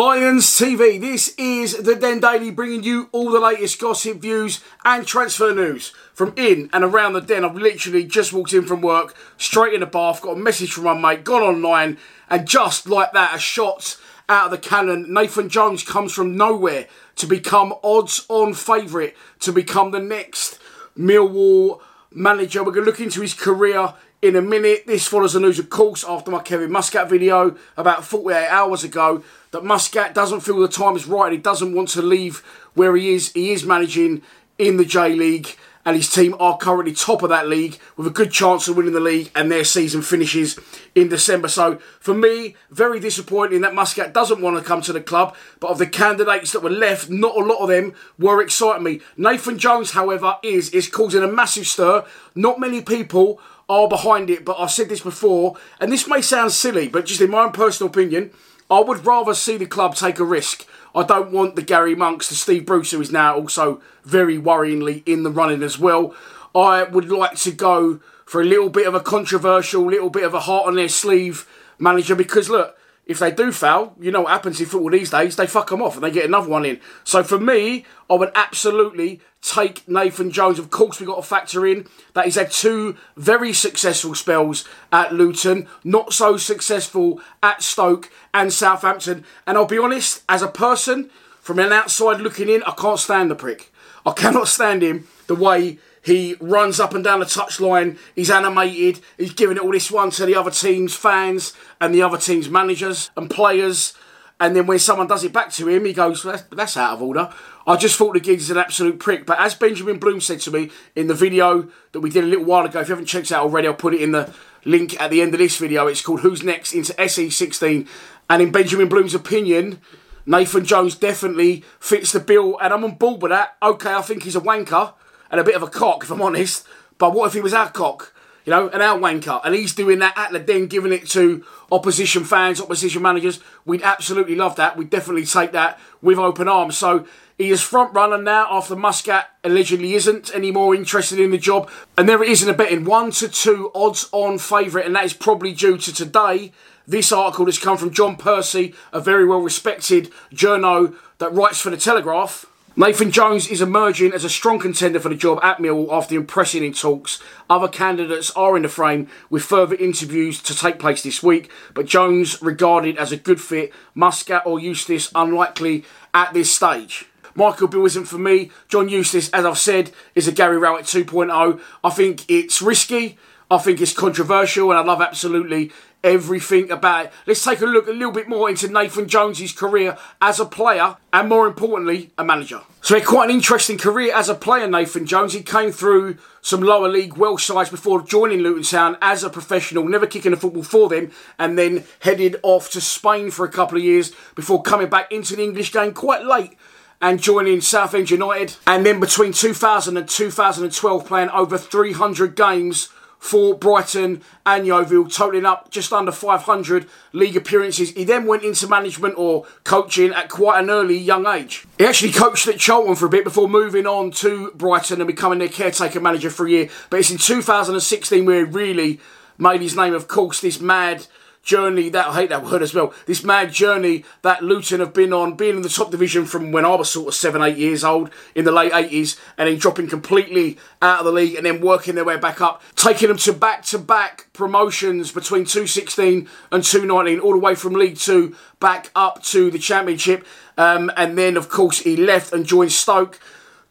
Lions TV, this is the Den Daily bringing you all the latest gossip, views, and transfer news from in and around the Den. I've literally just walked in from work, straight in the bath, got a message from my mate, gone online, and just like that, a shot out of the cannon. Nathan Jones comes from nowhere to become odds on favourite to become the next Millwall manager. We're going to look into his career in a minute. This follows the news, of course, after my Kevin Muscat video about 48 hours ago that Muscat doesn't feel the time is right. He doesn't want to leave where he is. He is managing in the J League, and his team are currently top of that league with a good chance of winning the league, and their season finishes in December. So, for me, very disappointing that Muscat doesn't want to come to the club. But of the candidates that were left, not a lot of them were exciting me. Nathan Jones, however, is is causing a massive stir. Not many people are behind it, but I've said this before, and this may sound silly, but just in my own personal opinion. I would rather see the club take a risk. I don't want the Gary Monks, the Steve Bruce, who is now also very worryingly in the running as well. I would like to go for a little bit of a controversial, little bit of a heart on their sleeve manager because look, if they do foul, you know what happens in football these days, they fuck them off and they get another one in. So for me, I would absolutely take Nathan Jones. Of course, we've got to factor in that he's had two very successful spells at Luton, not so successful at Stoke and Southampton. And I'll be honest, as a person, from an outside looking in, I can't stand the prick. I cannot stand him the way he runs up and down the touchline. He's animated. He's giving it all this one to the other team's fans and the other team's managers and players. And then when someone does it back to him, he goes, that's, that's out of order. I just thought the gig is an absolute prick. But as Benjamin Bloom said to me in the video that we did a little while ago, if you haven't checked it out already, I'll put it in the link at the end of this video. It's called Who's Next into SE16. And in Benjamin Bloom's opinion, Nathan Jones definitely fits the bill. And I'm on board with that. Okay, I think he's a wanker and a bit of a cock, if I'm honest. But what if he was our cock? You know, an our wanker, and he's doing that at the den, giving it to opposition fans, opposition managers. We'd absolutely love that. We'd definitely take that with open arms. So he is front runner now after Muscat allegedly isn't any more interested in the job. And there it is in a betting one to two odds on favourite, and that is probably due to today. This article has come from John Percy, a very well respected journo that writes for the Telegraph. Nathan Jones is emerging as a strong contender for the job at Mill after impressing in talks. Other candidates are in the frame with further interviews to take place this week, but Jones regarded as a good fit, Muscat or Eustace unlikely at this stage. Michael Beale isn't for me. John Eustace, as I've said, is a Gary Rowett 2.0. I think it's risky. I think it's controversial, and I love absolutely everything about it. Let's take a look a little bit more into Nathan Jones's career as a player and more importantly, a manager. So he had quite an interesting career as a player, Nathan Jones. He came through some lower league Welsh sides before joining Luton Town as a professional, never kicking a football for them, and then headed off to Spain for a couple of years before coming back into the English game quite late and joining Southend United. And then between 2000 and 2012 playing over 300 games for Brighton and Yeovil, totaling up just under 500 league appearances. He then went into management or coaching at quite an early young age. He actually coached at Charlton for a bit before moving on to Brighton and becoming their caretaker manager for a year. But it's in 2016 where he really made his name, of course, this mad journey that I hate that word as well. This mad journey that Luton have been on, being in the top division from when I was sort of seven, eight years old in the late eighties, and then dropping completely out of the league and then working their way back up, taking them to back to back promotions between 2016 and 2019, all the way from League Two back up to the Championship. Um, and then, of course, he left and joined Stoke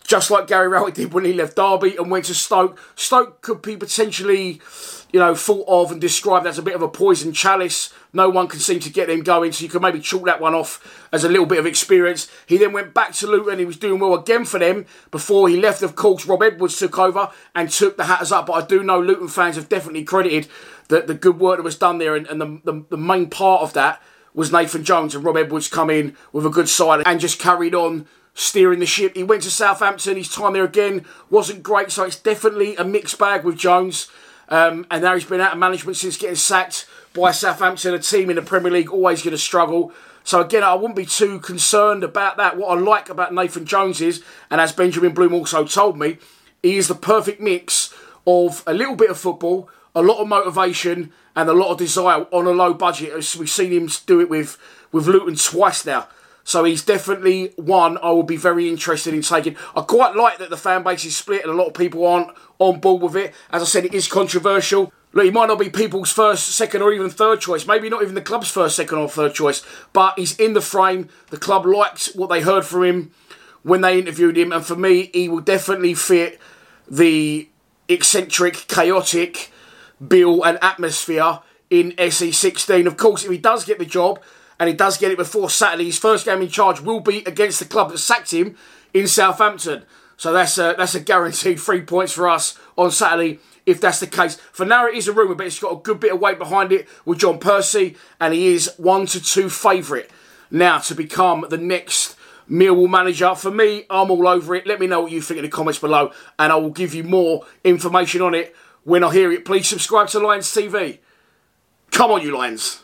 just like Gary Rowett did when he left Derby and went to Stoke. Stoke could be potentially you know, thought of and described as a bit of a poison chalice. No one can seem to get him going, so you can maybe chalk that one off as a little bit of experience. He then went back to Luton. And he was doing well again for them before he left. Of course, Rob Edwards took over and took the Hatters up. But I do know Luton fans have definitely credited the, the good work that was done there, and, and the, the, the main part of that was Nathan Jones and Rob Edwards come in with a good side and just carried on steering the ship. He went to Southampton. His time there again wasn't great, so it's definitely a mixed bag with Jones. Um, and now he's been out of management since getting sacked by Southampton, a team in the Premier League always going to struggle. So again, I wouldn't be too concerned about that. What I like about Nathan Jones is, and as Benjamin Bloom also told me, he is the perfect mix of a little bit of football, a lot of motivation, and a lot of desire on a low budget. As we've seen him do it with with Luton twice now. So he's definitely one I will be very interested in taking. I quite like that the fan base is split and a lot of people aren't on board with it. As I said, it is controversial. Look, he might not be people's first, second, or even third choice. Maybe not even the club's first, second, or third choice. But he's in the frame. The club liked what they heard from him when they interviewed him. And for me, he will definitely fit the eccentric, chaotic bill and atmosphere in SE16. Of course, if he does get the job, and he does get it before Saturday. His first game in charge will be against the club that sacked him in Southampton. So that's a, that's a guaranteed three points for us on Saturday if that's the case. For now, it is a rumour, but it's got a good bit of weight behind it with John Percy, and he is one to two favourite now to become the next Millwall manager. For me, I'm all over it. Let me know what you think in the comments below, and I will give you more information on it when I hear it. Please subscribe to Lions TV. Come on, you Lions.